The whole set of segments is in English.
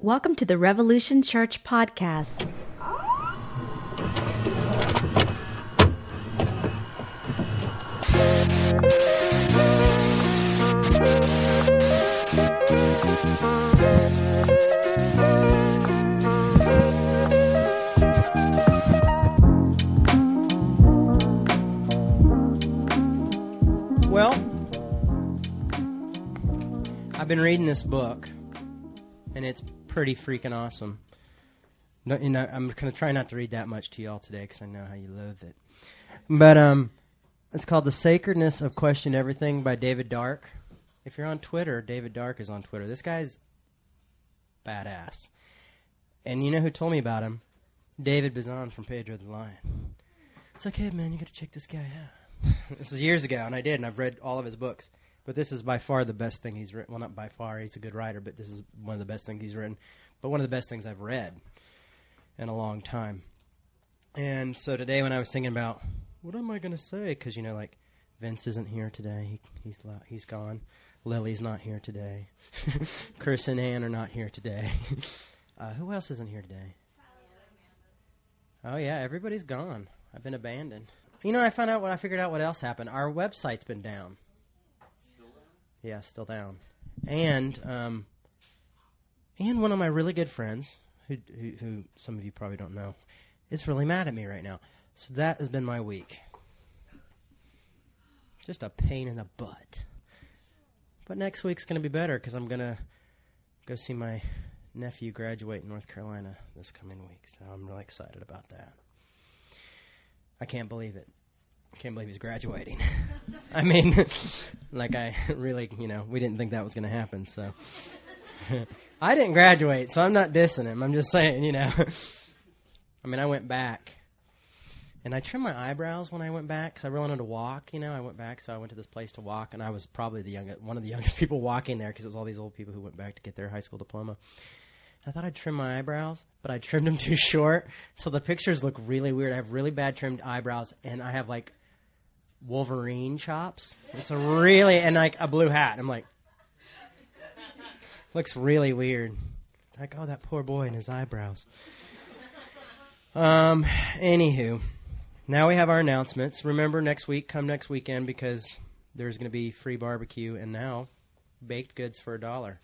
Welcome to the Revolution Church podcast. Well, I've been reading this book, and it's pretty freaking awesome. No, you know, I'm gonna try not to read that much to y'all today because I know how you loathe it. But um, it's called "The Sacredness of Question Everything" by David Dark. If you're on Twitter, David Dark is on Twitter. This guy's badass. And you know who told me about him? David Bazan from Pedro the Lion. It's okay, man, you gotta check this guy out. this is years ago, and I did, and I've read all of his books. But this is by far the best thing he's written. Well, not by far, he's a good writer, but this is one of the best things he's written. But one of the best things I've read in a long time. And so today, when I was thinking about what am I going to say, because you know, like Vince isn't here today, He, he's he's gone. Lily's not here today. Chris and Ann are not here today. uh, who else isn't here today? Oh yeah, everybody's gone. I've been abandoned. You know, I found out what I figured out what else happened. Our website's been down. Yeah, still down. And um, and one of my really good friends, who, who who some of you probably don't know, is really mad at me right now. So that has been my week. Just a pain in the butt. But next week's to be better because I'm to go see my nephew graduate in North Carolina this coming week. So I'm really excited about that. I can't believe it. Can't believe he's graduating. I mean, like I really, you know, we didn't think that was going to happen. So I didn't graduate, so I'm not dissing him. I'm just saying, you know. I mean, I went back and I trimmed my eyebrows when I went back because I really wanted to walk. You know, I went back, so I went to this place to walk, and I was probably the youngest, one of the youngest people walking there because it was all these old people who went back to get their high school diploma. I thought I'd trim my eyebrows, but I trimmed them too short, so the pictures look really weird. I have really bad trimmed eyebrows, and I have like Wolverine chops. It's a really and like a blue hat. I'm like, looks really weird. Like, oh, that poor boy and his eyebrows. Um, anywho, now we have our announcements. Remember, next week, come next weekend because there's going to be free barbecue and now baked goods for a dollar.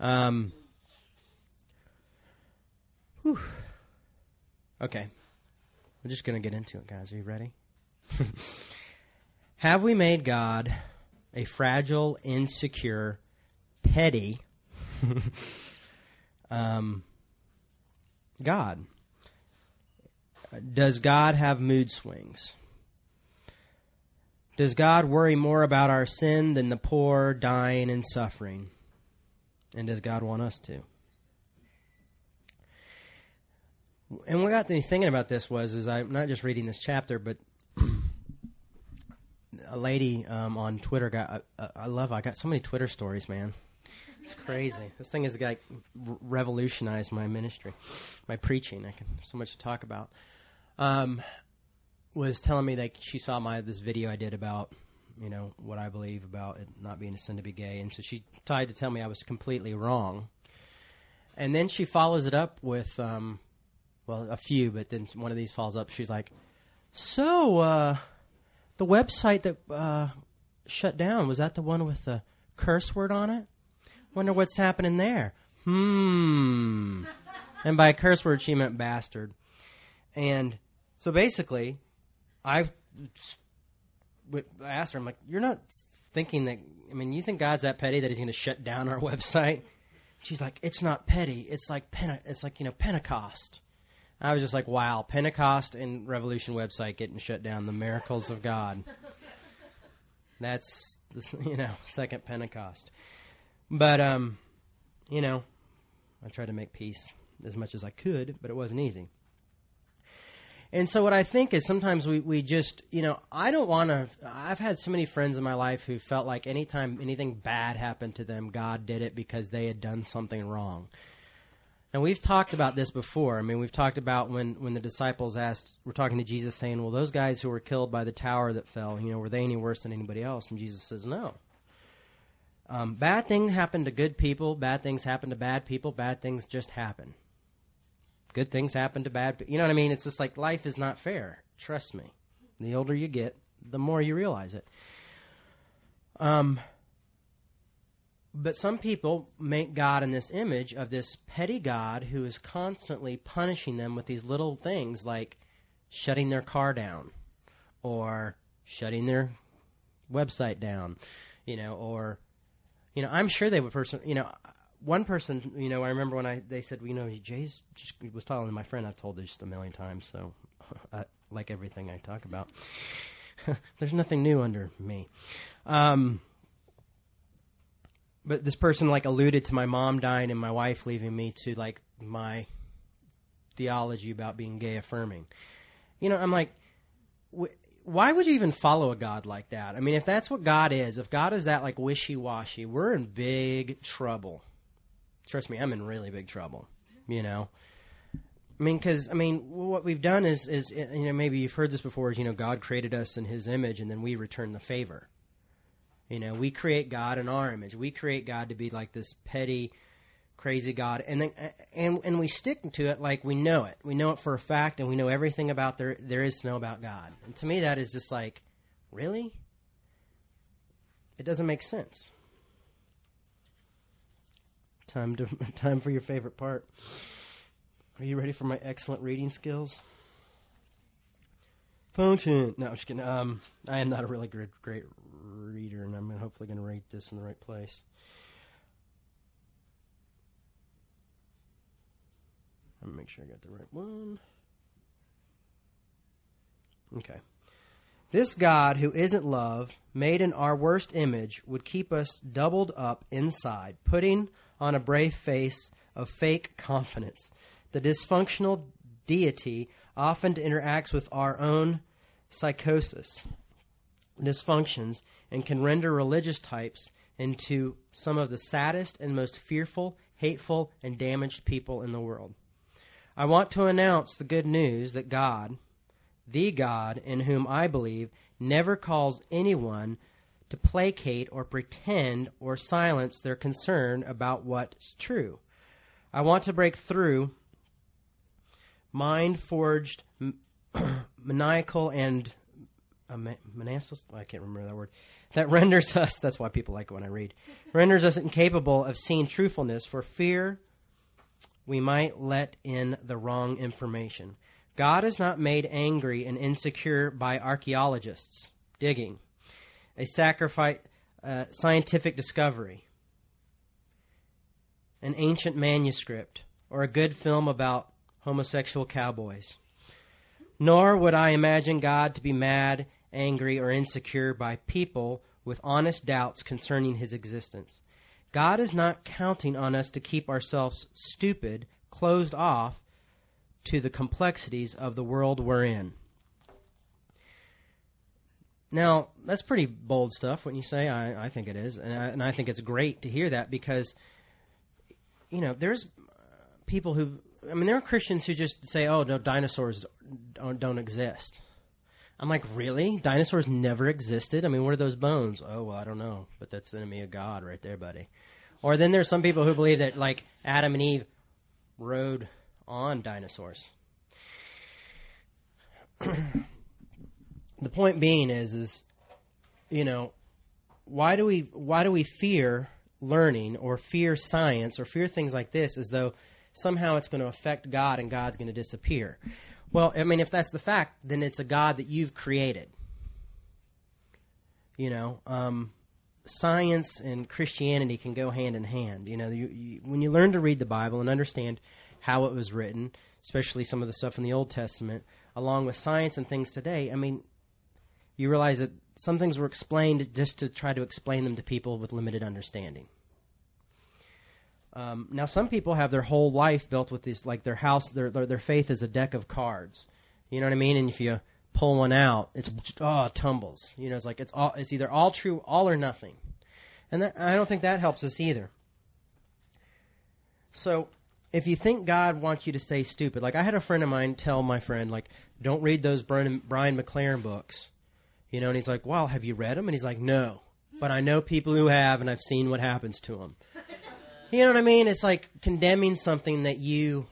Um, whew. Okay, we're just going to get into it, guys. Are you ready? have we made God a fragile, insecure, petty um, God? Does God have mood swings? Does God worry more about our sin than the poor, dying, and suffering? And does God want us to? And what got me thinking about this was, is I'm not just reading this chapter, but a lady um, on Twitter got. Uh, I love. I got so many Twitter stories, man. It's crazy. This thing has like revolutionized my ministry, my preaching. I can so much to talk about. Um, was telling me that she saw my this video I did about you know what I believe about it not being a sin to be gay, and so she tried to tell me I was completely wrong. And then she follows it up with, um, well, a few, but then one of these falls up. She's like, "So, uh, the website that uh, shut down was that the one with the curse word on it? Wonder what's happening there." Hmm. and by curse word, she meant bastard. And so basically, I asked her, I'm like, you're not thinking that, I mean, you think God's that petty that he's going to shut down our website? She's like, it's not petty. It's like, Pente- it's like, you know, Pentecost. I was just like, wow, Pentecost and Revolution website getting shut down. The miracles of God. That's, the, you know, second Pentecost. But, um, you know, I tried to make peace as much as I could, but it wasn't easy. And so what I think is sometimes we, we just, you know, I don't want to. I've had so many friends in my life who felt like anytime anything bad happened to them, God did it because they had done something wrong. And we've talked about this before. I mean, we've talked about when, when the disciples asked, we're talking to Jesus saying, well, those guys who were killed by the tower that fell, you know, were they any worse than anybody else? And Jesus says, no. Um, bad things happen to good people. Bad things happen to bad people. Bad things just happen. Good things happen to bad. You know what I mean? It's just like life is not fair. Trust me. The older you get, the more you realize it. Um, but some people make God in this image of this petty God who is constantly punishing them with these little things like shutting their car down or shutting their website down, you know, or you know, I'm sure they would person, you know, one person, you know, I remember when I they said, you know, Jay's just was telling my friend I've told this just a million times, so I, like everything I talk about, there's nothing new under me. Um, but this person like alluded to my mom dying and my wife leaving me to like my theology about being gay affirming. You know, I'm like, wh- why would you even follow a God like that? I mean, if that's what God is, if God is that like wishy washy, we're in big trouble. Trust me, I'm in really big trouble. You know, I mean, because I mean, what we've done is is you know maybe you've heard this before is you know God created us in His image and then we return the favor. You know, we create God in our image. We create God to be like this petty, crazy God, and then and and we stick to it like we know it. We know it for a fact, and we know everything about there there is to know about God. And to me, that is just like, really, it doesn't make sense. Time to time for your favorite part. Are you ready for my excellent reading skills? Function. No, I'm just kidding. Um, I am not a really great great reader, and I'm hopefully going to rate this in the right place. Let me make sure I got the right one. Okay. This God, who isn't love, made in our worst image, would keep us doubled up inside, putting on a brave face of fake confidence. The dysfunctional deity often interacts with our own psychosis, dysfunctions, and can render religious types into some of the saddest and most fearful, hateful, and damaged people in the world. I want to announce the good news that God, the God in whom I believe, never calls anyone to placate or pretend or silence their concern about what's true. I want to break through mind forged, maniacal, and uh, I can't remember that word, that renders us, that's why people like it when I read, renders us incapable of seeing truthfulness for fear we might let in the wrong information. God is not made angry and insecure by archaeologists. Digging, a sacrifice, uh, scientific discovery, an ancient manuscript, or a good film about homosexual cowboys. Nor would I imagine God to be mad, angry, or insecure by people with honest doubts concerning his existence. God is not counting on us to keep ourselves stupid, closed off to the complexities of the world we're in. Now, that's pretty bold stuff when you say, I, I think it is. And I, and I think it's great to hear that because, you know, there's people who, I mean, there are Christians who just say, oh, no, dinosaurs don't, don't exist. I'm like, really? Dinosaurs never existed? I mean, what are those bones? Oh, well, I don't know. But that's the enemy of God right there, buddy. Or then there's some people who believe that, like, Adam and Eve rode on dinosaurs. the point being is, is, you know, why do we why do we fear learning or fear science or fear things like this as though somehow it's going to affect God and God's going to disappear? Well, I mean, if that's the fact, then it's a God that you've created. You know, um, science and Christianity can go hand in hand. You know, you, you, when you learn to read the Bible and understand how it was written, especially some of the stuff in the Old Testament, along with science and things today, I mean, you realize that some things were explained just to try to explain them to people with limited understanding. Um, now, some people have their whole life built with these, like their house, their, their, their faith is a deck of cards. You know what I mean? And if you pull one out, it's oh it tumbles. You know, it's like it's all it's either all true, all or nothing, and that, I don't think that helps us either. So, if you think God wants you to stay stupid, like I had a friend of mine tell my friend, like, don't read those Brian, Brian McLaren books, you know, and he's like, well, have you read them? And he's like, no. but I know people who have, and I've seen what happens to them. You know what I mean? It's like condemning something that you,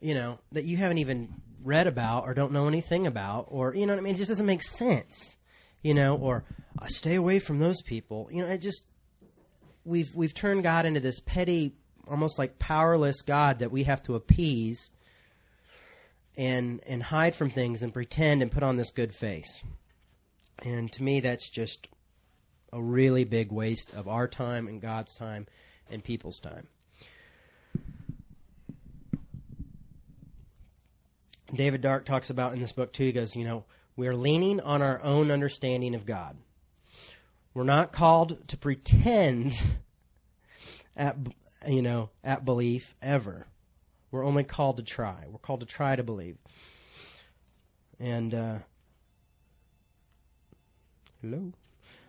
you know, that you haven't even read about or don't know anything about, or you know what I mean? It just doesn't make sense. You know, or I stay away from those people. You know, it just we've we've turned God into this petty, almost like powerless God that we have to appease and and hide from things and pretend and put on this good face. And to me, that's just a really big waste of our time and God's time and people's time. David Dark talks about in this book too. He goes, you know, we're leaning on our own understanding of God. We're not called to pretend at you know at belief ever. We're only called to try. We're called to try to believe. And uh, hello,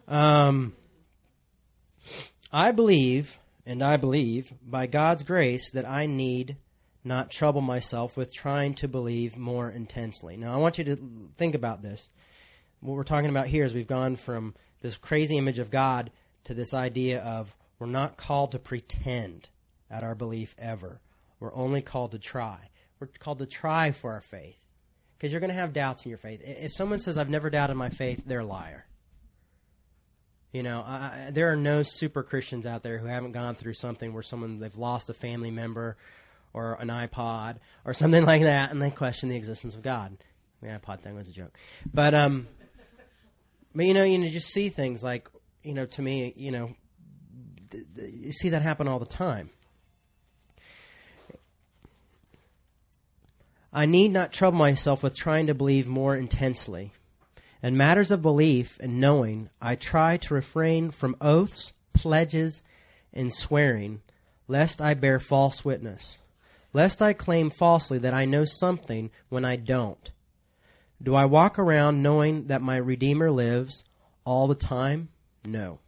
um, I believe, and I believe by God's grace that I need not trouble myself with trying to believe more intensely. Now, I want you to think about this. What we're talking about here is we've gone from this crazy image of God to this idea of we're not called to pretend at our belief ever. We're only called to try. We're called to try for our faith. Because you're going to have doubts in your faith. If someone says, I've never doubted my faith, they're a liar. You know, I, there are no super Christians out there who haven't gone through something where someone, they've lost a family member or an iPod or something like that, and they question the existence of God. The iPod thing was a joke. But, um, but you know, you know, just see things like, you know, to me, you know, th- th- you see that happen all the time. I need not trouble myself with trying to believe more intensely. In matters of belief and knowing, I try to refrain from oaths, pledges, and swearing, lest I bear false witness, lest I claim falsely that I know something when I don't. Do I walk around knowing that my Redeemer lives all the time? No.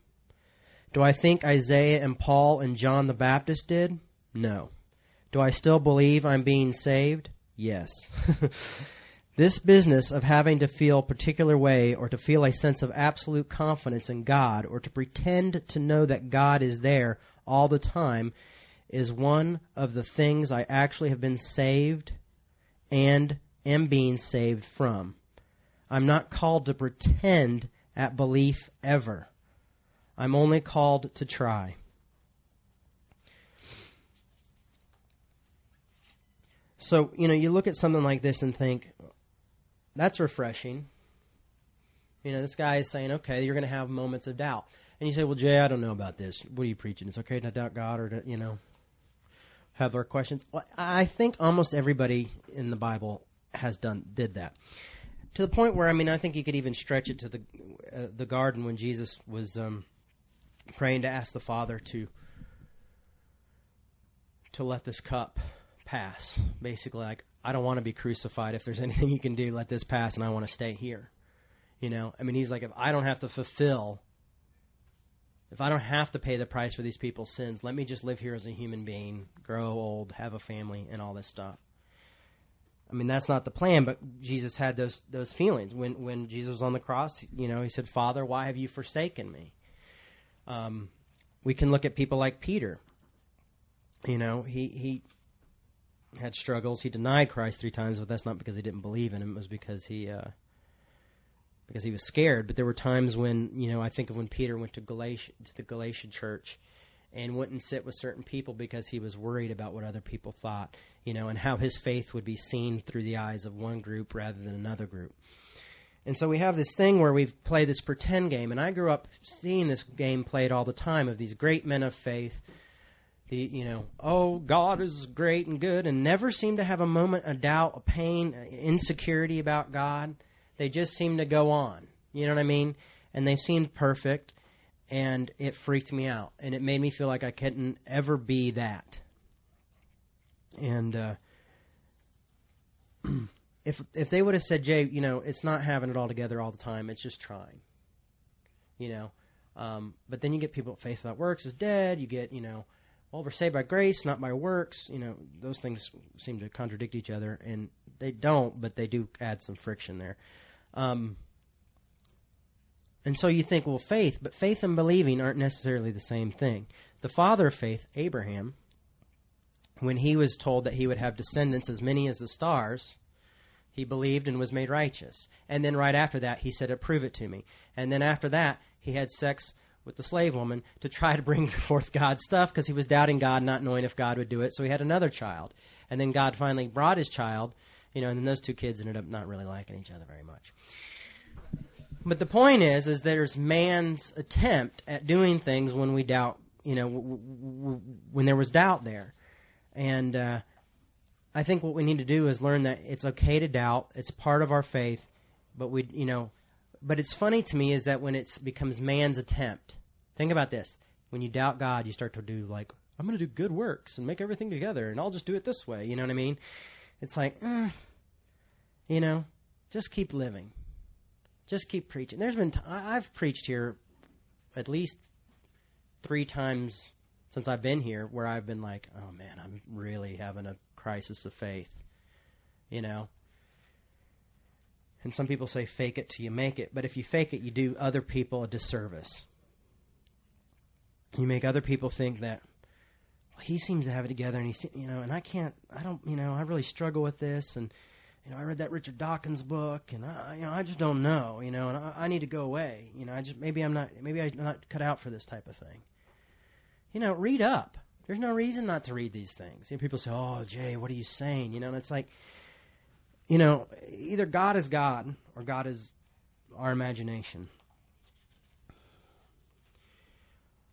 Do I think Isaiah and Paul and John the Baptist did? No. Do I still believe I'm being saved? Yes. this business of having to feel a particular way or to feel a sense of absolute confidence in God or to pretend to know that God is there all the time is one of the things I actually have been saved and am being saved from. I'm not called to pretend at belief ever. I'm only called to try. So, you know, you look at something like this and think, that's refreshing. You know, this guy is saying, okay, you're going to have moments of doubt. And you say, well, Jay, I don't know about this. What are you preaching? It's okay to doubt God or to, you know, have our questions. Well, I think almost everybody in the Bible has done did that to the point where I mean I think you could even stretch it to the uh, the garden when Jesus was um, praying to ask the Father to to let this cup pass. Basically, like I don't want to be crucified. If there's anything you can do, let this pass, and I want to stay here. You know, I mean, he's like, if I don't have to fulfill, if I don't have to pay the price for these people's sins, let me just live here as a human being, grow old, have a family, and all this stuff. I mean, that's not the plan, but Jesus had those those feelings when when Jesus was on the cross. You know, he said, "Father, why have you forsaken me?" Um, we can look at people like Peter. You know, he he had struggles. He denied Christ three times, but that's not because he didn't believe in him. It was because he uh, because he was scared. But there were times when you know I think of when Peter went to Galatia to the Galatian church and wouldn't sit with certain people because he was worried about what other people thought, you know, and how his faith would be seen through the eyes of one group rather than another group. And so we have this thing where we play this pretend game, and I grew up seeing this game played all the time of these great men of faith. The you know, oh God is great and good, and never seem to have a moment of doubt, a pain, insecurity about God. They just seem to go on. You know what I mean? And they seemed perfect and it freaked me out and it made me feel like I couldn't ever be that. And uh, if if they would have said, Jay, you know, it's not having it all together all the time; it's just trying. You know, um, but then you get people faith that works is dead. You get you know, well, we're saved by grace, not by works. You know, those things seem to contradict each other, and they don't, but they do add some friction there. Um, And so you think, well, faith, but faith and believing aren't necessarily the same thing. The father of faith, Abraham, when he was told that he would have descendants as many as the stars, he believed and was made righteous. And then right after that, he said, Prove it to me. And then after that, he had sex with the slave woman to try to bring forth God's stuff because he was doubting God, not knowing if God would do it. So he had another child. And then God finally brought his child, you know, and then those two kids ended up not really liking each other very much. But the point is, is there's man's attempt at doing things when we doubt, you know, w- w- when there was doubt there. And uh, I think what we need to do is learn that it's okay to doubt. It's part of our faith, but we, you know, but it's funny to me is that when it becomes man's attempt. Think about this: when you doubt God, you start to do like, I'm going to do good works and make everything together, and I'll just do it this way. You know what I mean? It's like, eh, you know, just keep living, just keep preaching. There's been t- I've preached here at least three times since I've been here where I've been like, oh man, I'm really having a crisis of faith. You know? And some people say fake it till you make it, but if you fake it, you do other people a disservice. You make other people think that well, he seems to have it together, and he, you know, and I can't, I don't, you know, I really struggle with this, and you know, I read that Richard Dawkins book, and I, you know, I just don't know, you know, and I, I need to go away, you know, I just maybe I'm not, maybe I'm not cut out for this type of thing you know, read up. There's no reason not to read these things. You know, people say, "Oh, Jay, what are you saying?" You know, and it's like, you know, either God is God or God is our imagination.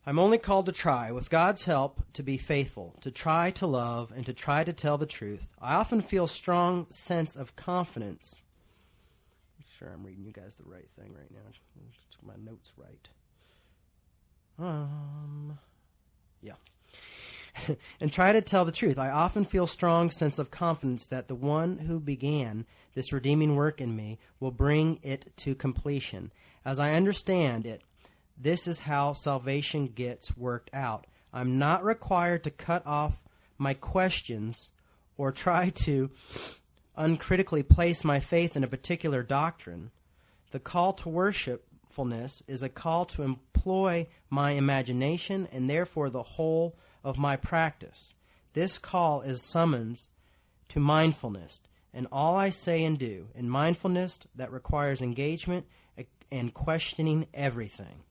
I'm only called to try, with God's help, to be faithful, to try to love, and to try to tell the truth. I often feel strong sense of confidence. Make sure I'm reading you guys the right thing right now. My notes right. Um. Yeah. and try to tell the truth. I often feel strong sense of confidence that the one who began this redeeming work in me will bring it to completion. As I understand it, this is how salvation gets worked out. I'm not required to cut off my questions or try to uncritically place my faith in a particular doctrine. The call to worshipfulness is a call to employ my imagination and therefore the whole of my practice. This call is summons to mindfulness and all I say and do, in mindfulness that requires engagement and questioning everything.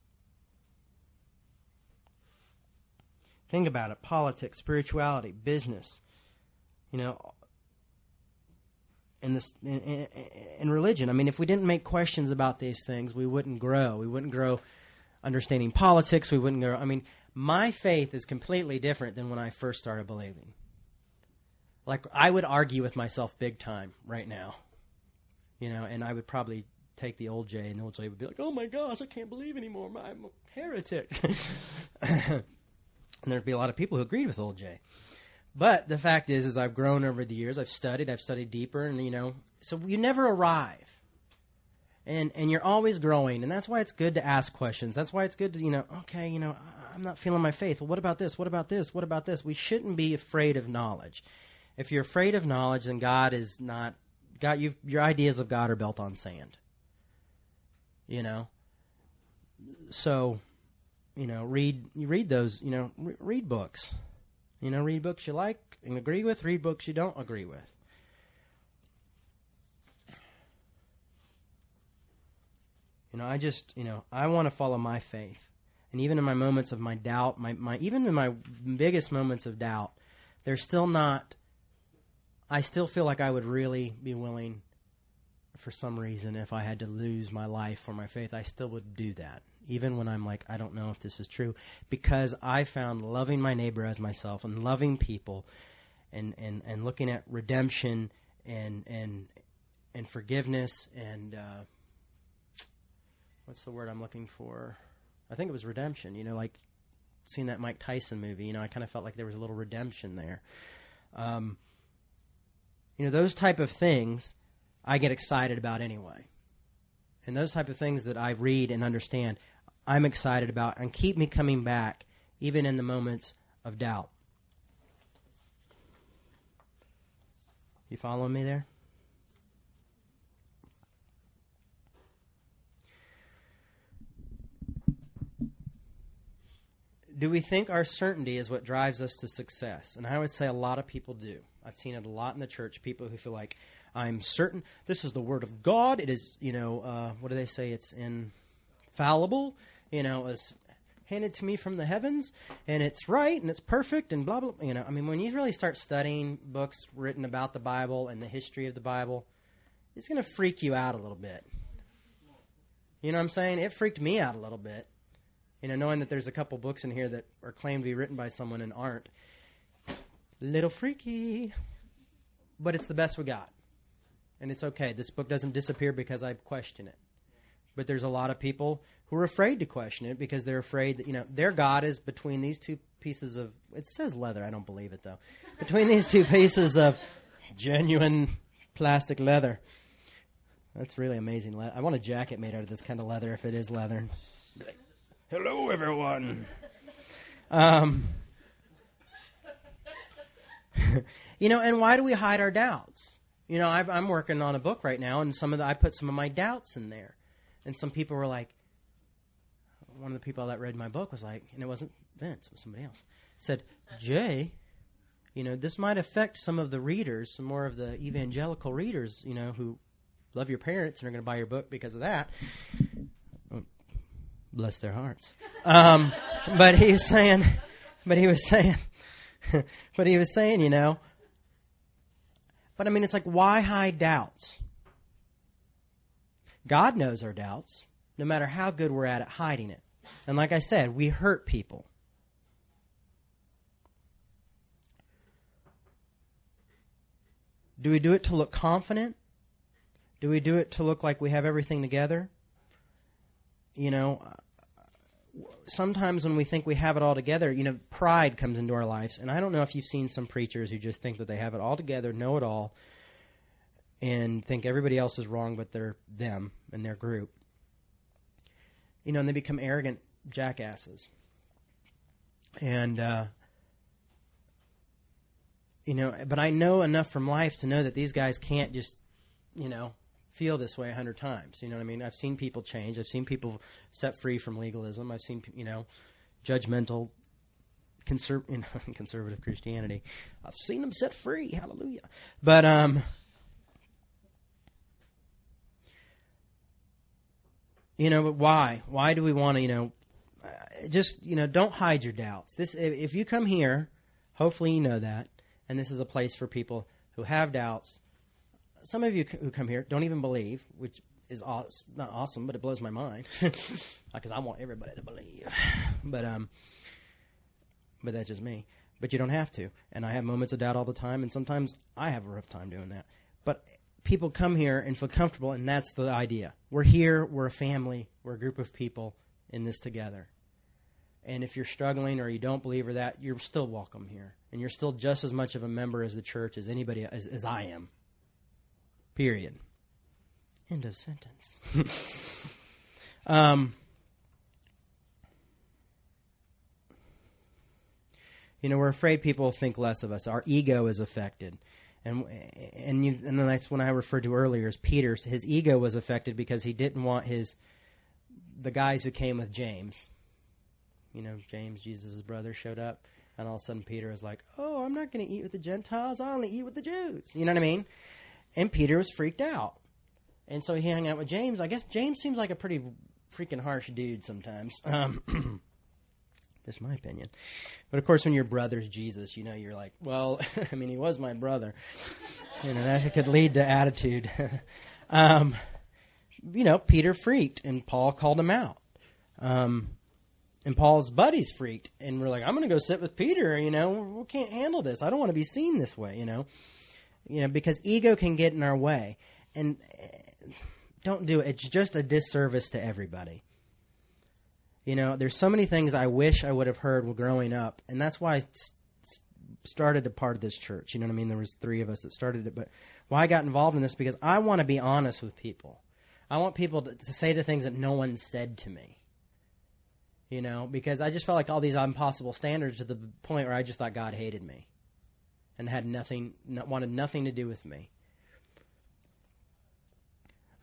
Think about it politics, spirituality, business, you know, in, this, in, in religion. I mean, if we didn't make questions about these things, we wouldn't grow. We wouldn't grow understanding politics. We wouldn't grow. I mean, my faith is completely different than when I first started believing. Like I would argue with myself big time right now, you know, and I would probably take the old Jay, and the old Jay would be like, "Oh my gosh, I can't believe anymore. I'm a heretic." and there'd be a lot of people who agreed with old Jay. But the fact is, is I've grown over the years. I've studied. I've studied deeper, and you know, so you never arrive. And and you're always growing. And that's why it's good to ask questions. That's why it's good to you know okay you know i'm not feeling my faith. Well what about this? What about this? What about this? We shouldn't be afraid of knowledge. If you're afraid of knowledge then god is not god you your ideas of god are built on sand. You know? So you know read you read those you know re- read books you know read books you like and agree with read books you don't agree with You know, I just, you know, I want to follow my faith. And even in my moments of my doubt, my, my even in my biggest moments of doubt, there's still not I still feel like I would really be willing for some reason if I had to lose my life for my faith, I still would do that. Even when I'm like, I don't know if this is true. Because I found loving my neighbor as myself and loving people and, and, and looking at redemption and and and forgiveness and uh, what's the word I'm looking for? I think it was redemption. You know, like seeing that Mike Tyson movie. You know, I kind of felt like there was a little redemption there. Um, you know, those type of things I get excited about anyway, and those type of things that I read and understand, I'm excited about and keep me coming back even in the moments of doubt. You following me there? do we think our certainty is what drives us to success? And I would say a lot of people do. I've seen it a lot in the church. People who feel like I'm certain this is the word of God. It is, you know, uh, what do they say? It's infallible. You know, it's handed to me from the heavens, and it's right and it's perfect and blah blah. You know, I mean, when you really start studying books written about the Bible and the history of the Bible, it's going to freak you out a little bit. You know what I'm saying? It freaked me out a little bit. You know, knowing that there's a couple books in here that are claimed to be written by someone and aren't. Little freaky. But it's the best we got. And it's okay. This book doesn't disappear because I question it. But there's a lot of people who are afraid to question it because they're afraid that, you know, their God is between these two pieces of, it says leather, I don't believe it though, between these two pieces of genuine plastic leather. That's really amazing. I want a jacket made out of this kind of leather if it is leather. Hello, everyone. Um, you know, and why do we hide our doubts? You know, i am working on a book right now, and some of the, I put some of my doubts in there, and some people were like, one of the people that read my book was like, and it wasn't Vince, it was somebody else, said, Jay, you know, this might affect some of the readers, some more of the evangelical readers, you know, who love your parents and are going to buy your book because of that. Oh, bless their hearts. Um, but he was saying, but he was saying, but he was saying, you know, but I mean, it's like, why hide doubts? God knows our doubts, no matter how good we're at at hiding it. And like I said, we hurt people. Do we do it to look confident? Do we do it to look like we have everything together? You know, sometimes when we think we have it all together, you know, pride comes into our lives. And I don't know if you've seen some preachers who just think that they have it all together, know it all, and think everybody else is wrong but they're them and their group. You know, and they become arrogant jackasses. And, uh, you know, but I know enough from life to know that these guys can't just, you know, feel this way a hundred times. You know what I mean? I've seen people change. I've seen people set free from legalism. I've seen you know judgmental conser- you know, conservative Christianity. I've seen them set free. Hallelujah. But um. You know, but why? Why do we want to? You know, uh, just you know, don't hide your doubts. This, if, you come here, hopefully you know that, and this is a place for people who have doubts some of you who come here don't even believe, which is not awesome, but it blows my mind because I want everybody to believe. But um, but that's just me. But you don't have to, and I have moments of doubt all the time, and sometimes I have a rough time doing that. But people come here and feel comfortable, and that's the idea. We're here. We're a family. We're a group of people in this together. And if you're struggling or you don't believe or that, you're still welcome here, and you're still just as much of a member as the church as anybody as, as I am. Period. End of sentence. um, you know, we're afraid people think less of us. Our ego is affected. And and you, and that's when I referred to earlier as Peter's. His ego was affected because he didn't want his the guys who came with James. You know, James, Jesus' brother, showed up, and all of a sudden Peter was like, "Oh, I'm not going to eat with the Gentiles. I only eat with the Jews." You know what I mean? And Peter was freaked out. And so he hung out with James. I guess James seems like a pretty freaking harsh dude sometimes. Um, that's my opinion. But of course, when your brother's Jesus, you know, you're like, well, I mean, he was my brother. You know, that could lead to attitude. um, you know, Peter freaked, and Paul called him out. Um, and Paul's buddies freaked, and we're like, I'm going to go sit with Peter. You know, we can't handle this. I don't want to be seen this way. You know, you know, because ego can get in our way. And eh, don't do it. It's just a disservice to everybody. You know, there's so many things I wish I would have heard growing up, and that's why I started a part of this church. You know what I mean? There was three of us that started it, but why I got involved in this because I want to be honest with people. I want people to, to say the things that no one said to me. You know, because I just felt like all these impossible standards to the point where I just thought God hated me and had nothing, wanted nothing to do with me.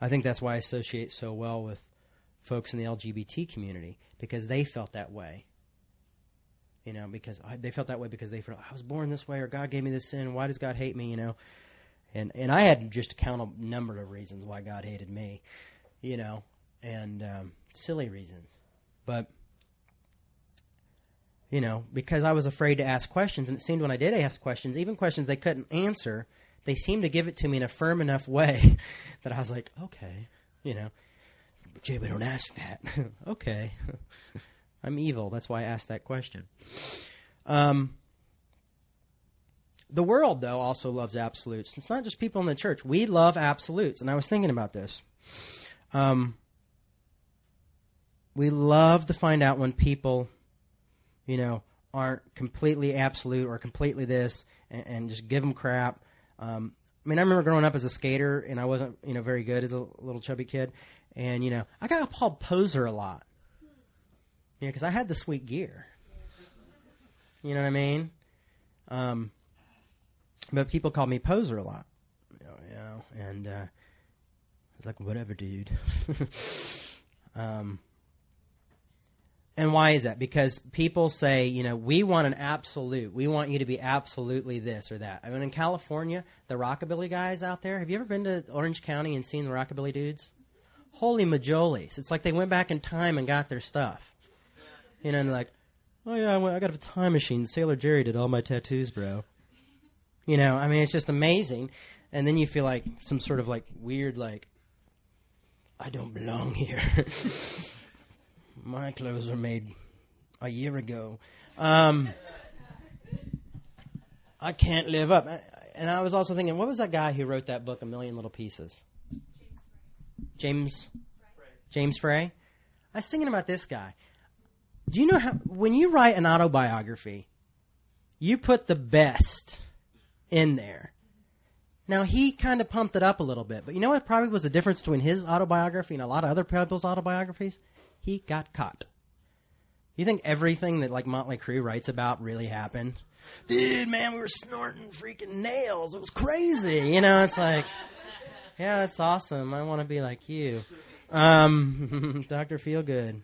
I think that's why I associate so well with folks in the LGBT community because they felt that way. you know, because I, they felt that way because they felt I was born this way or God gave me this sin. Why does God hate me? You know, and and I had just a count a number of reasons why God hated me, you know, and um, silly reasons, but you know, because I was afraid to ask questions, and it seemed when I did ask questions, even questions they couldn't answer, they seemed to give it to me in a firm enough way that I was like, okay, you know, Jay, we don't ask that. okay, I'm evil. That's why I asked that question. Um, the world, though, also loves absolutes. It's not just people in the church. We love absolutes, and I was thinking about this. Um, we love to find out when people you know, aren't completely absolute or completely this and, and just give them crap. Um, I mean, I remember growing up as a skater and I wasn't, you know, very good as a little chubby kid. And, you know, I got called poser a lot. You know, because I had the sweet gear. You know what I mean? Um, but people called me poser a lot. You know, you know and uh, I was like, whatever, dude. um, and why is that? Because people say, you know, we want an absolute. We want you to be absolutely this or that. I mean, in California, the rockabilly guys out there. Have you ever been to Orange County and seen the rockabilly dudes? Holy majolies! It's like they went back in time and got their stuff. You know, and they're like, "Oh yeah, I, got a time machine. Sailor Jerry did all my tattoos, bro." You know, I mean, it's just amazing. And then you feel like some sort of like weird, like, I don't belong here. my clothes were made a year ago. Um, I can't live up. And I was also thinking, what was that guy who wrote that book, A Million Little Pieces? James James Frey. I was thinking about this guy. Do you know how when you write an autobiography, you put the best in there. Now he kind of pumped it up a little bit, but you know what probably was the difference between his autobiography and a lot of other people's autobiographies? He got caught. You think everything that like Motley Crue writes about really happened? Dude, man, we were snorting freaking nails. It was crazy. You know, it's like, yeah, that's awesome. I want to be like you, um, Doctor Feelgood.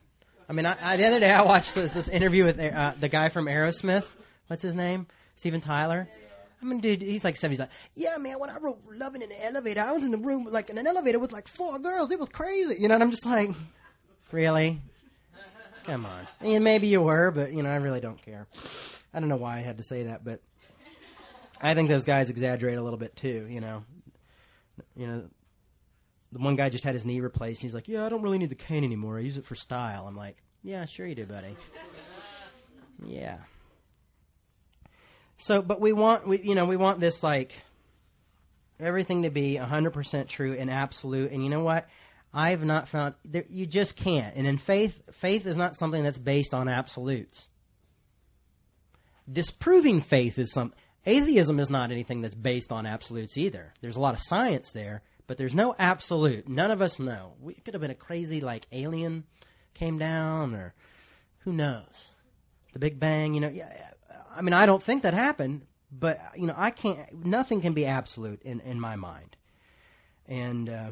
I mean, I, I, the other day I watched this, this interview with uh, the guy from Aerosmith. What's his name? Steven Tyler. I mean, dude, he's like 70. He's like, yeah, man, when I wrote Loving in the Elevator, I was in the room, like, in an elevator with like four girls. It was crazy. You know, and I'm just like, Really? Come on. And maybe you were, but you know, I really don't care. I don't know why I had to say that, but I think those guys exaggerate a little bit too. You know, you know, the one guy just had his knee replaced, and he's like, "Yeah, I don't really need the cane anymore. I use it for style." I'm like, "Yeah, sure you do, buddy." yeah. So, but we want, we, you know, we want this like everything to be 100% true and absolute. And you know what? I've not found there, you just can't. And in faith, faith is not something that's based on absolutes. Disproving faith is some atheism is not anything that's based on absolutes either. There's a lot of science there, but there's no absolute. None of us know. We could have been a crazy like alien came down or who knows. The Big Bang, you know, yeah, I mean I don't think that happened, but you know, I can't nothing can be absolute in in my mind. And uh,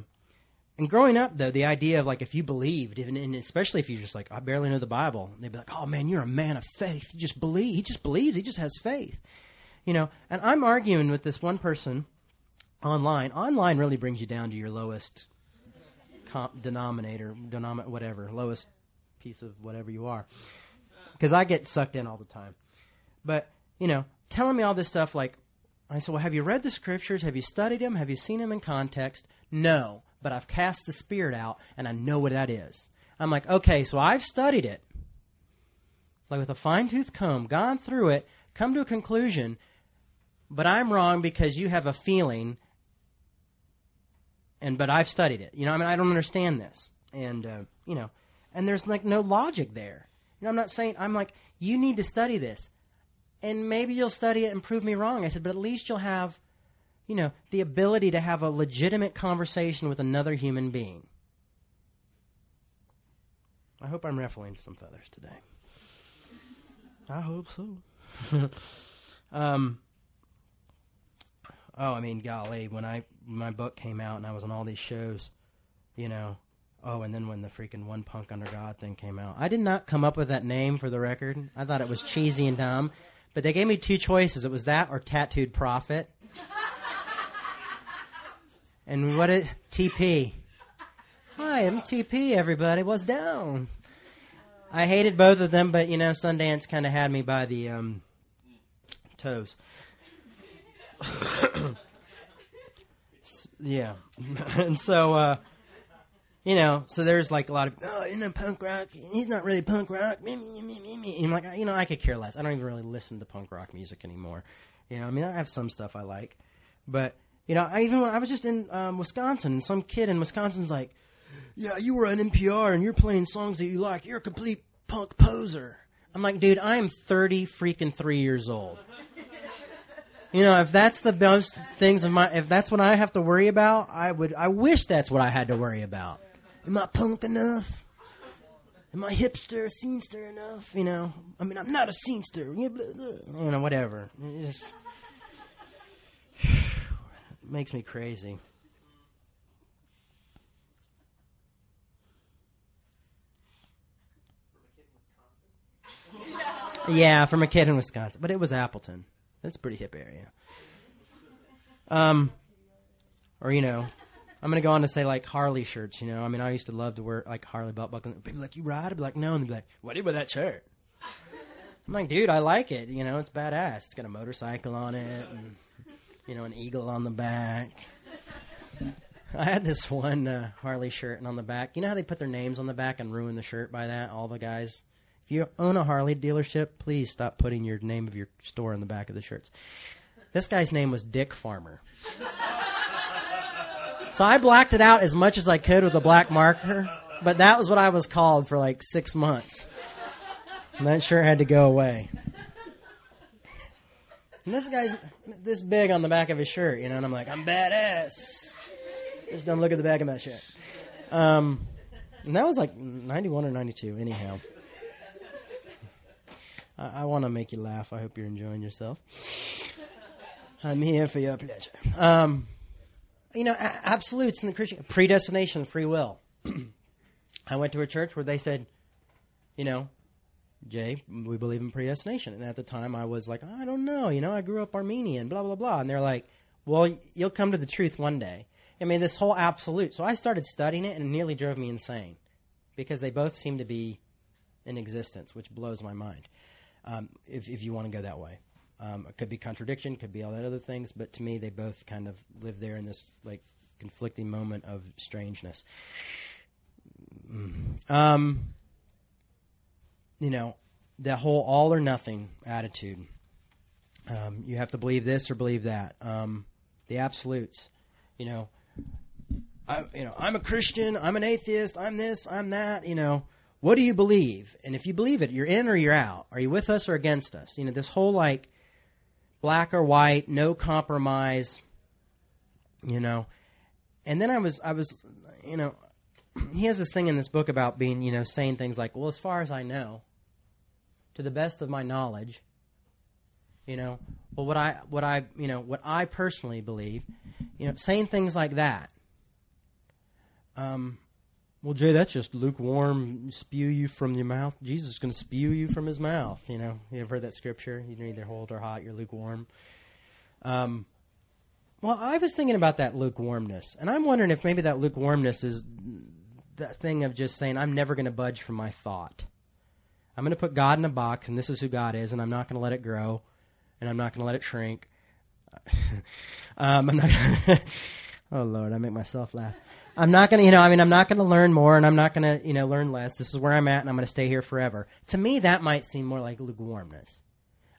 and growing up, though, the idea of like if you believed, and especially if you just like I barely know the Bible, they'd be like, "Oh man, you're a man of faith. You just believe. He just believes. He just has faith." You know. And I'm arguing with this one person online. Online really brings you down to your lowest comp- denominator, denom- whatever, lowest piece of whatever you are. Because I get sucked in all the time. But you know, telling me all this stuff like, I said, "Well, have you read the scriptures? Have you studied them? Have you seen them in context?" No but I've cast the spirit out and I know what that is. I'm like, okay, so I've studied it, like with a fine tooth comb, gone through it, come to a conclusion, but I'm wrong because you have a feeling, and but I've studied it. You know, I mean, I don't understand this, and uh, you know, and there's like no logic there. You know, I'm not saying I'm like you need to study this, and maybe you'll study it and prove me wrong. I said, but at least you'll have you know, the ability to have a legitimate conversation with another human being. I hope I'm ruffling some feathers today. I hope so. um, oh, I mean, golly, when I my book came out and I was on all these shows, you know, Oh, and then when the freaking One Punk Under God thing came out, I did not come up with that name for the record. I thought it was cheesy and dumb, but they gave me two choices. It was that or Tattooed Prophet. And what it TP? Hi, I'm TP. Everybody, what's down? I hated both of them, but you know, Sundance kind of had me by the um, toes. yeah, and so. Uh, you know, so there's like a lot of, oh, isn't punk rock? He's not really punk rock. Me, me, me, me, me. I'm like, you know, I could care less. I don't even really listen to punk rock music anymore. You know, I mean, I have some stuff I like, but you know, I even I was just in um, Wisconsin, and some kid in Wisconsin's like, yeah, you were on NPR and you're playing songs that you like. You're a complete punk poser. I'm like, dude, I am 30 freaking three years old. You know, if that's the most things of my, if that's what I have to worry about, I would, I wish that's what I had to worry about. Am I punk enough? Am I hipster, scenester enough? You know, I mean, I'm not a scenester. You know, whatever. It just makes me crazy. Yeah, from a kid in Wisconsin, but it was Appleton. That's a pretty hip area. Um, or you know, I'm gonna go on to say like Harley shirts. You know, I mean, I used to love to wear like Harley belt buckle. People like, you ride? I'd be like, no, and they'd be like, what do you with that shirt? I'm like, dude, I like it. You know, it's badass. It's got a motorcycle on it, and you know, an eagle on the back. I had this one uh, Harley shirt, and on the back, you know how they put their names on the back and ruin the shirt by that? All the guys. If you own a Harley dealership, please stop putting your name of your store on the back of the shirts. This guy's name was Dick Farmer. So I blacked it out as much as I could with a black marker, but that was what I was called for like six months. And that sure had to go away. And this guy's this big on the back of his shirt, you know, and I'm like, I'm badass. Just don't look at the back of my shirt. Um, and that was like 91 or 92, anyhow. I, I want to make you laugh. I hope you're enjoying yourself. I'm here for your pleasure. Um, you know, a- absolutes in the Christian predestination, free will. I went to a church where they said, you know, Jay, we believe in predestination. And at the time, I was like, I don't know. You know, I grew up Arminian, blah, blah, blah. And they're like, well, you'll come to the truth one day. I mean, this whole absolute. So I started studying it, and it nearly drove me insane because they both seem to be in existence, which blows my mind um, if, if you want to go that way. Um, it could be contradiction, could be all that other things, but to me, they both kind of live there in this like conflicting moment of strangeness. Mm. Um, you know, that whole all or nothing attitude. Um, you have to believe this or believe that. Um, the absolutes. You know, I, you know, I'm a Christian. I'm an atheist. I'm this. I'm that. You know, what do you believe? And if you believe it, you're in or you're out. Are you with us or against us? You know, this whole like black or white, no compromise. You know, and then I was, I was, you know, he has this thing in this book about being, you know, saying things like, well, as far as I know, to the best of my knowledge, you know, well, what I, what I, you know, what I personally believe, you know, saying things like that. Um, well, Jay, that's just lukewarm. Spew you from your mouth. Jesus is going to spew you from his mouth. You know, you ever heard that scripture? You're either cold or hot. You're lukewarm. Um, well, I was thinking about that lukewarmness, and I'm wondering if maybe that lukewarmness is that thing of just saying, I'm never going to budge from my thought. I'm going to put God in a box, and this is who God is, and I'm not going to let it grow, and I'm not going to let it shrink. um, I'm not. Gonna oh Lord, I make myself laugh. I'm not going to, you know, I mean, I'm not going to learn more and I'm not going to, you know, learn less. This is where I'm at and I'm going to stay here forever. To me, that might seem more like lukewarmness.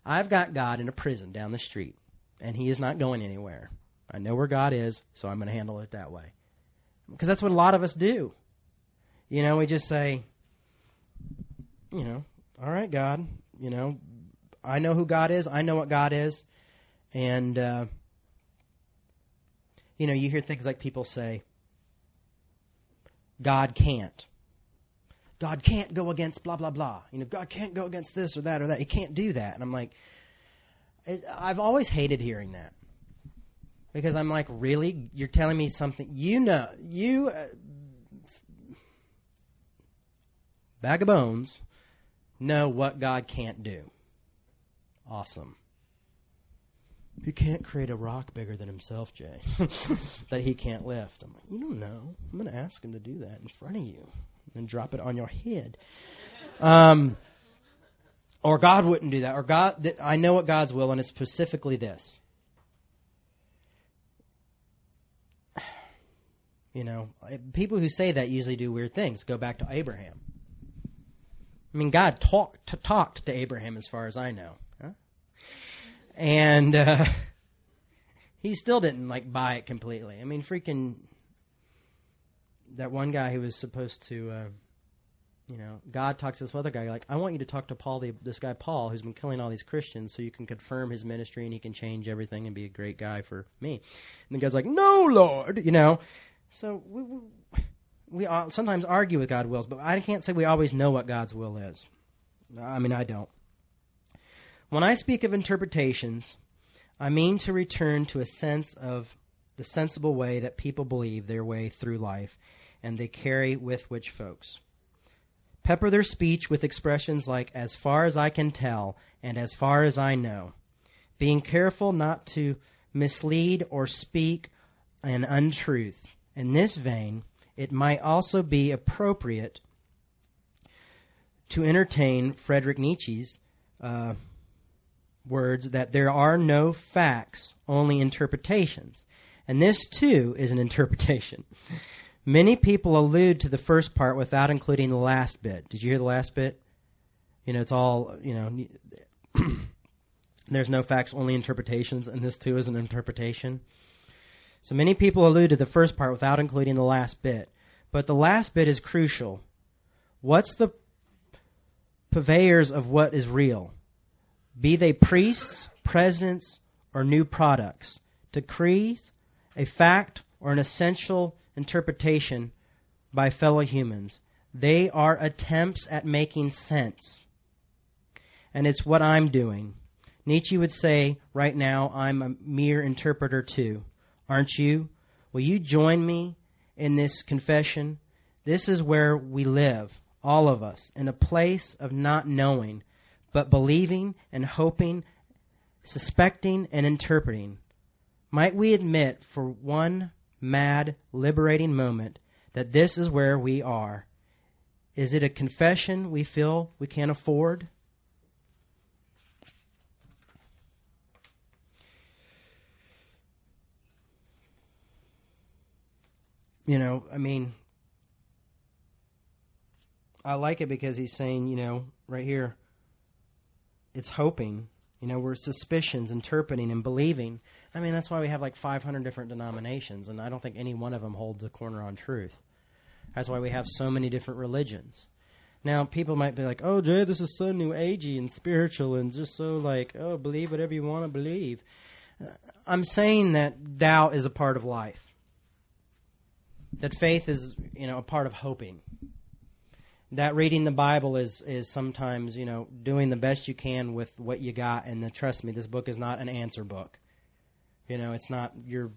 I've got God in a prison down the street and he is not going anywhere. I know where God is, so I'm going to handle it that way. Because that's what a lot of us do. You know, we just say, you know, all right, God, you know, I know who God is. I know what God is. And, uh, you know, you hear things like people say, God can't. God can't go against blah, blah, blah. You know, God can't go against this or that or that. He can't do that. And I'm like, I've always hated hearing that. Because I'm like, really? You're telling me something? You know, you. Uh, bag of bones, know what God can't do. Awesome. He can't create a rock bigger than himself, Jay, that he can't lift. I'm like, you don't know. I'm going to ask him to do that in front of you and drop it on your head. Um, or God wouldn't do that. Or God, th- I know what God's will, and it's specifically this. You know, people who say that usually do weird things. Go back to Abraham. I mean, God talked talked to Abraham, as far as I know, huh? and uh, he still didn't like buy it completely. I mean, freaking that one guy who was supposed to. Uh, you know, God talks to this other guy like, I want you to talk to Paul, the, this guy Paul, who's been killing all these Christians, so you can confirm his ministry and he can change everything and be a great guy for me. And the guy's like, No, Lord, you know. So we we, we sometimes argue with God's wills, but I can't say we always know what God's will is. I mean, I don't. When I speak of interpretations, I mean to return to a sense of the sensible way that people believe their way through life and they carry with which folks. Pepper their speech with expressions like, as far as I can tell, and as far as I know, being careful not to mislead or speak an untruth. In this vein, it might also be appropriate to entertain Frederick Nietzsche's uh, words that there are no facts, only interpretations. And this, too, is an interpretation. Many people allude to the first part without including the last bit. Did you hear the last bit? You know, it's all, you know, there's no facts, only interpretations, and this too is an interpretation. So many people allude to the first part without including the last bit. But the last bit is crucial. What's the purveyors of what is real? Be they priests, presidents, or new products. Decrees, a fact, or an essential interpretation by fellow humans. They are attempts at making sense. And it's what I'm doing. Nietzsche would say, right now, I'm a mere interpreter too. Aren't you? Will you join me in this confession? This is where we live, all of us, in a place of not knowing, but believing and hoping, suspecting and interpreting. Might we admit for one mad, liberating moment that this is where we are? Is it a confession we feel we can't afford? You know, I mean, I like it because he's saying, you know, right here, it's hoping. You know, we're suspicions, interpreting, and believing. I mean, that's why we have like 500 different denominations, and I don't think any one of them holds a corner on truth. That's why we have so many different religions. Now, people might be like, "Oh, Jay, this is so new agey and spiritual, and just so like, oh, believe whatever you want to believe." Uh, I'm saying that doubt is a part of life. That faith is, you know, a part of hoping. That reading the Bible is is sometimes, you know, doing the best you can with what you got. And the, trust me, this book is not an answer book. You know, it's not your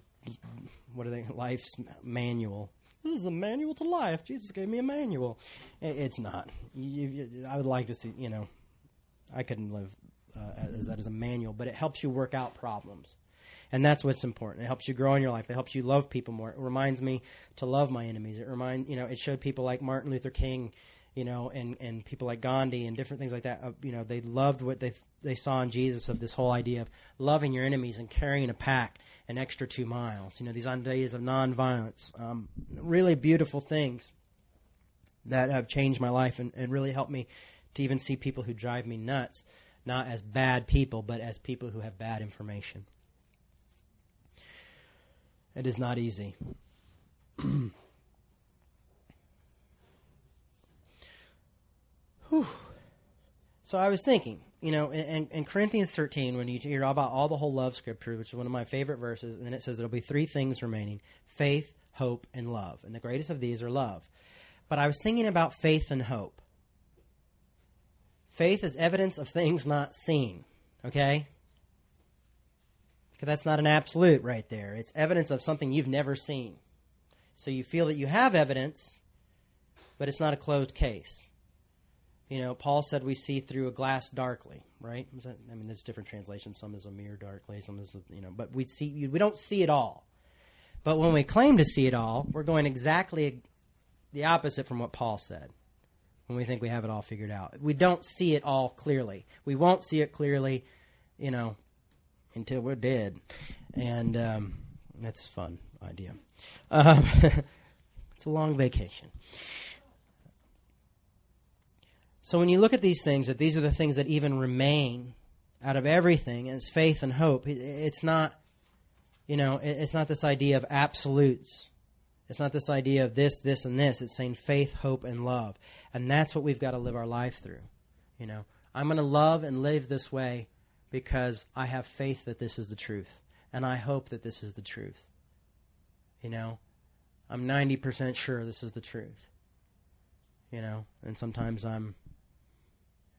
what are they life's manual. This is a manual to life. Jesus gave me a manual. It's not. You, you, I would like to see. You know, I couldn't live uh, as that as a manual, but it helps you work out problems, and that's what's important. It helps you grow in your life. It helps you love people more. It reminds me to love my enemies. It remind you know. It showed people like Martin Luther King you know, and, and people like Gandhi and different things like that, uh, you know, they loved what they they saw in Jesus of this whole idea of loving your enemies and carrying a pack an extra two miles. You know, these ideas of nonviolence, um, really beautiful things that have changed my life and, and really helped me to even see people who drive me nuts, not as bad people, but as people who have bad information. It is not easy. Whew. So I was thinking, you know, in, in, Corinthians 13, when you hear about all the whole love scripture, which is one of my favorite verses, and then it says there'll be three things remaining faith, hope, and love. And the greatest of these are love. But I was thinking about faith and hope. Faith is evidence of things not seen, okay? That's not an absolute right there. It's evidence of something you've never seen. So you feel that you have evidence, but it's not a closed case. You know, Paul said we see through a glass darkly, right? I mean, there's different translations. Some is a mirror darkly, some is, you know, but we see, we don't see it all. But when we claim to see it all, we're going exactly the opposite from what Paul said when we think we have it all figured out. We don't see it all clearly. We won't see it clearly, you know, until we're dead. And um, that's a fun idea. Um, it's a long vacation. So when you look at these things, that these are the things that even remain out of everything, and it's faith and hope. It's not, you know, it's not this idea of absolutes. It's not this idea of this, this, and this. It's saying faith, hope, and love. And that's what we've got to live our life through. You know, I'm going to love and live this way because I have faith that this is the truth. And I hope that this is the truth. You know, I'm 90% sure this is the truth. You know, and sometimes I'm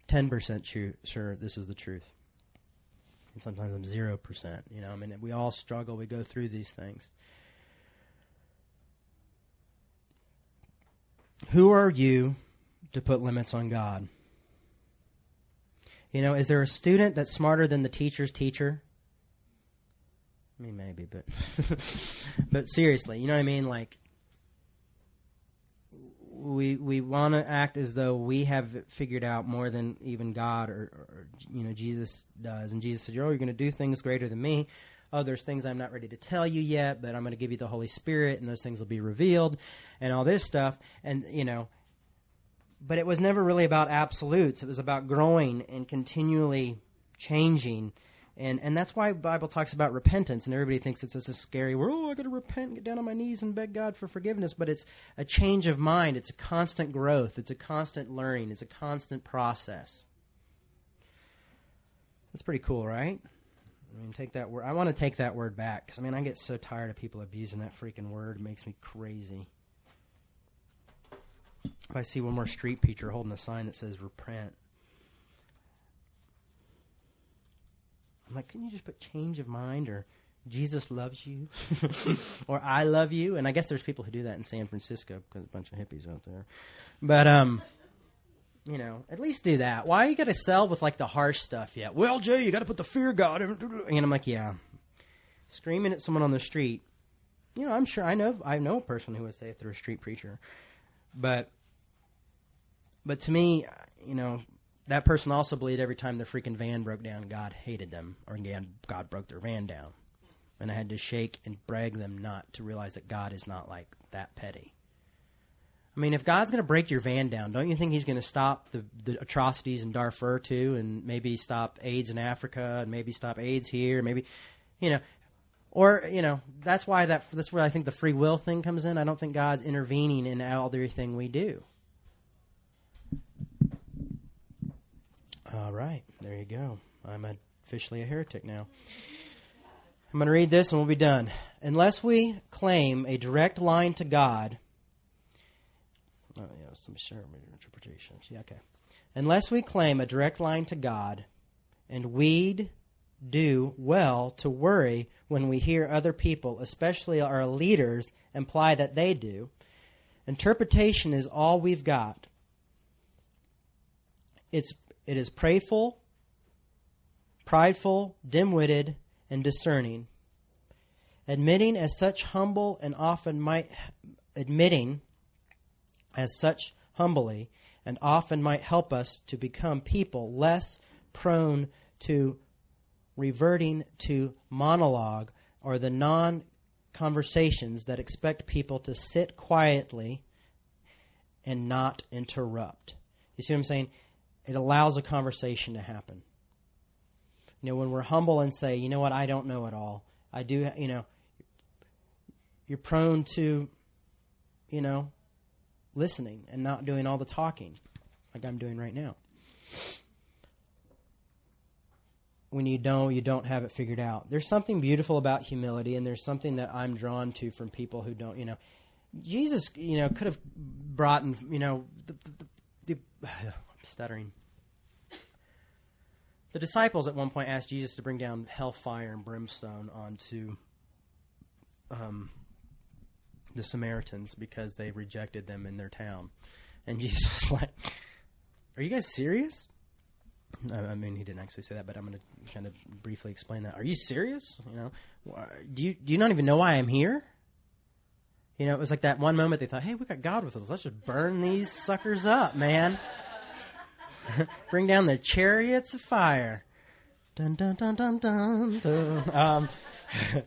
10% sure this is the truth. And sometimes I'm 0%. You know, I mean, we all struggle, we go through these things. Who are you to put limits on God? You know, is there a student that's smarter than the teacher's teacher? I mean, maybe, but but seriously, you know what I mean? Like, we we want to act as though we have figured out more than even God or, or you know Jesus does. And Jesus said, "Oh, you're going to do things greater than me." Oh, there's things I'm not ready to tell you yet, but I'm going to give you the Holy Spirit, and those things will be revealed, and all this stuff. And you know, but it was never really about absolutes. It was about growing and continually changing and and that's why Bible talks about repentance, and everybody thinks it's just a scary. Where oh, I got to repent, and get down on my knees, and beg God for forgiveness. But it's a change of mind. It's a constant growth. It's a constant learning. It's a constant process. That's pretty cool, right? I mean, take that word. I want to take that word back because I mean, I get so tired of people abusing that freaking word. It makes me crazy. If I see one more street preacher holding a sign that says repent, I'm like, can you just put change of mind or Jesus loves you or I love you? And I guess there's people who do that in San Francisco because a bunch of hippies out there. But um, you know, at least do that. Why you got to sell with like the harsh stuff yet? Well, Jay, you got to put the fear God. In. And I'm like, yeah, screaming at someone on the street. You know, I'm sure I know I know a person who would say if they're a street preacher, but but to me, you know, that person also believed every time their freaking van broke down, God hated them, or God broke their van down. And I had to shake and brag them not to realize that God is not like that petty. I mean, if God's going to break your van down, don't you think He's going to stop the, the atrocities in Darfur too, and maybe stop AIDS in Africa, and maybe stop AIDS here, maybe, you know, or you know, that's why that that's where I think the free will thing comes in. I don't think God's intervening in all everything we do. All right, there you go. I'm officially a heretic now. I'm going to read this and we'll be done. Unless we claim a direct line to God, oh yeah, some certain interpretations. Yeah, okay. Unless we claim a direct line to God, and we'd do well to worry when we hear other people, especially our leaders, imply that they do. Interpretation is all we've got. It's it is prayful, prideful, dim witted, and discerning. Admitting as such humble and often might admitting as such humbly and often might help us to become people less prone to reverting to monologue or the non conversations that expect people to sit quietly and not interrupt. You see what I'm saying? It allows a conversation to happen. You know, when we're humble and say, you know what, I don't know it all. I do, you know, you're prone to, you know, listening and not doing all the talking like I'm doing right now. When you don't, you don't have it figured out. There's something beautiful about humility, and there's something that I'm drawn to from people who don't, you know. Jesus, you know, could have brought in, you know, the, the, the, I'm stuttering. The disciples at one point asked Jesus to bring down hellfire and brimstone onto um, the Samaritans because they rejected them in their town. And Jesus was like, Are you guys serious? I mean, he didn't actually say that, but I'm going to kind of briefly explain that. Are you serious? You know, do you do you not even know why I'm here? You know, it was like that one moment they thought, "Hey, we got God with us. Let's just burn these suckers up, man. Bring down the chariots of fire." Dun dun dun dun dun. dun. Um,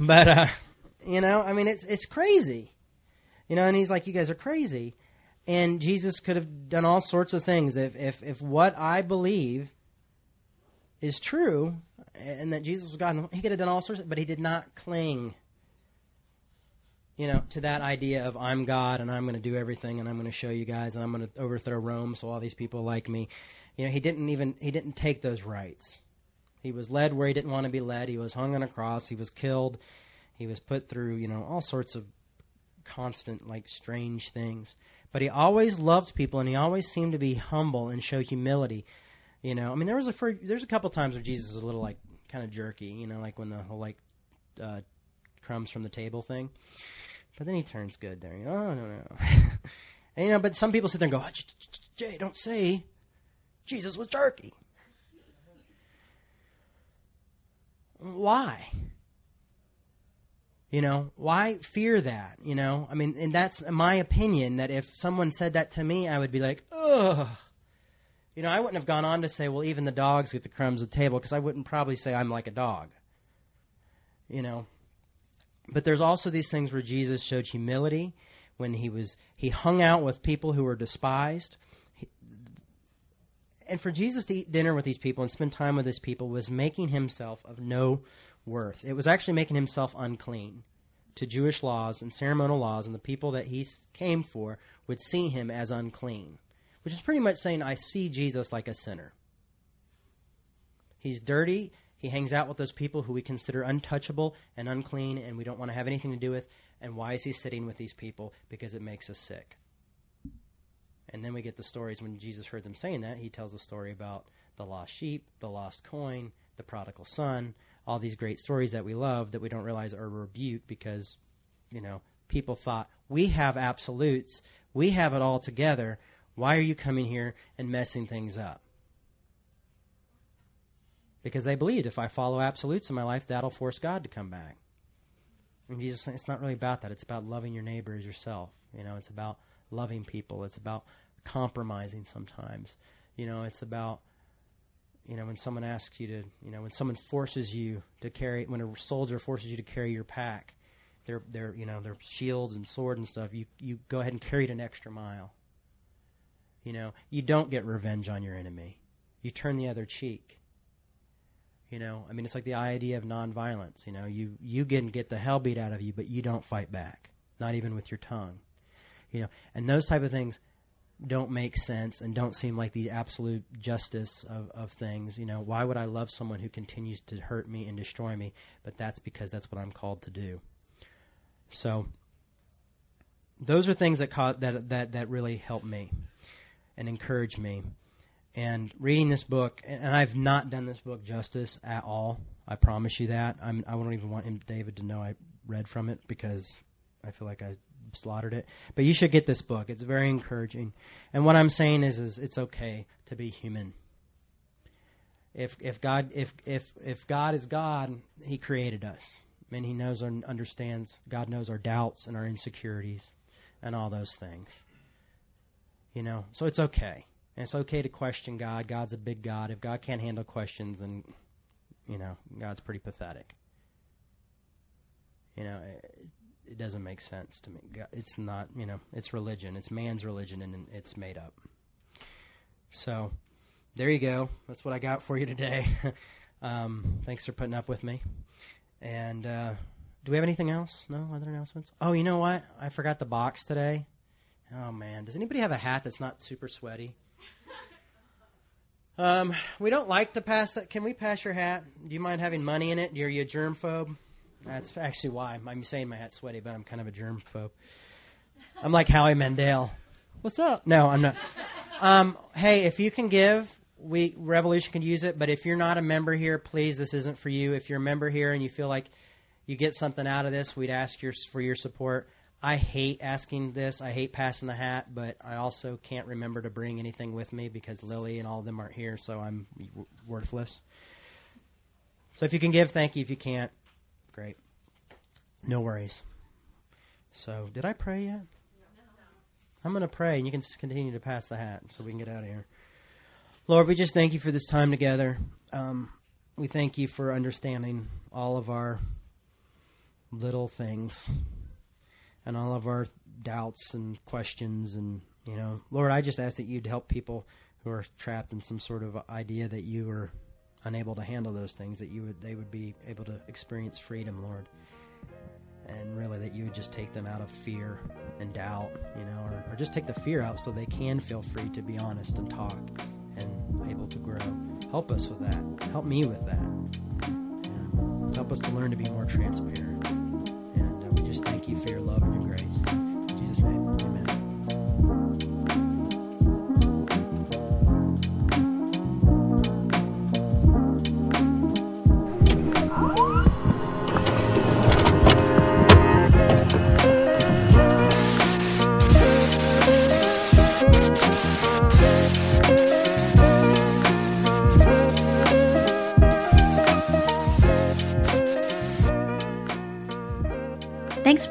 but uh, you know, I mean, it's it's crazy. You know, and he's like, "You guys are crazy." And Jesus could have done all sorts of things if, if, if what I believe is true and that Jesus was God, he could have done all sorts of, but he did not cling, you know, to that idea of I'm God and I'm going to do everything and I'm going to show you guys and I'm going to overthrow Rome so all these people like me. You know, he didn't even, he didn't take those rights. He was led where he didn't want to be led. He was hung on a cross. He was killed. He was put through, you know, all sorts of constant, like, strange things. But he always loved people, and he always seemed to be humble and show humility. You know, I mean, there was a there's a couple times where Jesus is a little like kind of jerky. You know, like when the whole like uh, crumbs from the table thing. But then he turns good there. Oh no no. and you know, but some people sit there and go, Jay, don't say Jesus was jerky. Why? You know, why fear that? You know, I mean, and that's my opinion that if someone said that to me, I would be like, ugh. You know, I wouldn't have gone on to say, well, even the dogs get the crumbs of the table, because I wouldn't probably say I'm like a dog. You know, but there's also these things where Jesus showed humility when he was he hung out with people who were despised. He, and for Jesus to eat dinner with these people and spend time with these people was making himself of no worth. It was actually making himself unclean to Jewish laws and ceremonial laws, and the people that he came for would see him as unclean, which is pretty much saying, I see Jesus like a sinner. He's dirty. He hangs out with those people who we consider untouchable and unclean, and we don't want to have anything to do with. And why is he sitting with these people? Because it makes us sick. And then we get the stories when Jesus heard them saying that. He tells a story about the lost sheep, the lost coin, the prodigal son, all these great stories that we love that we don't realize are a rebuke because, you know, people thought we have absolutes, we have it all together. Why are you coming here and messing things up? Because they believed if I follow absolutes in my life, that'll force God to come back. And Jesus, it's not really about that. It's about loving your neighbor as yourself. You know, it's about loving people. It's about compromising sometimes. You know, it's about you know, when someone asks you to, you know, when someone forces you to carry, when a soldier forces you to carry your pack, their, their, you know, their shields and sword and stuff, you, you go ahead and carry it an extra mile. You know, you don't get revenge on your enemy. You turn the other cheek. You know, I mean, it's like the idea of nonviolence. You know, you you can get the hell beat out of you, but you don't fight back, not even with your tongue. You know, and those type of things don't make sense and don't seem like the absolute justice of, of things. You know, why would I love someone who continues to hurt me and destroy me? But that's because that's what I'm called to do. So those are things that cause, that that that really help me and encourage me. And reading this book, and I've not done this book justice at all. I promise you that. I'm, I don't even want David to know I read from it because I feel like I slaughtered it. But you should get this book. It's very encouraging. And what I'm saying is, is it's okay to be human. If if God if if if God is God, He created us, and He knows and understands. God knows our doubts and our insecurities, and all those things. You know, so it's okay. And it's okay to question God. God's a big God. If God can't handle questions, then you know God's pretty pathetic. You know, it doesn't make sense to me. It's not, you know, it's religion. It's man's religion, and it's made up. So, there you go. That's what I got for you today. um, thanks for putting up with me. And uh, do we have anything else? No other announcements. Oh, you know what? I forgot the box today. Oh man, does anybody have a hat that's not super sweaty? Um, we don't like to pass that. Can we pass your hat? Do you mind having money in it? Are you a germ phobe? That's actually why I'm saying my hat's sweaty, but I'm kind of a germ phobe. I'm like Howie Mandel. What's up? No, I'm not. Um, hey, if you can give, we Revolution can use it. But if you're not a member here, please, this isn't for you. If you're a member here and you feel like you get something out of this, we'd ask your, for your support. I hate asking this. I hate passing the hat, but I also can't remember to bring anything with me because Lily and all of them aren't here, so I'm w- worthless. So if you can give, thank you. If you can't, great. No worries. So, did I pray yet? I'm going to pray, and you can continue to pass the hat so we can get out of here. Lord, we just thank you for this time together. Um, we thank you for understanding all of our little things and all of our doubts and questions and you know lord i just ask that you'd help people who are trapped in some sort of idea that you are unable to handle those things that you would they would be able to experience freedom lord. And really that you would just take them out of fear and doubt you know or, or just take the fear out so they can feel free to be honest and talk and able to grow. Help us with that. Help me with that. And help us to learn to be more transparent just thank you for your love and your grace. In Jesus' name, amen.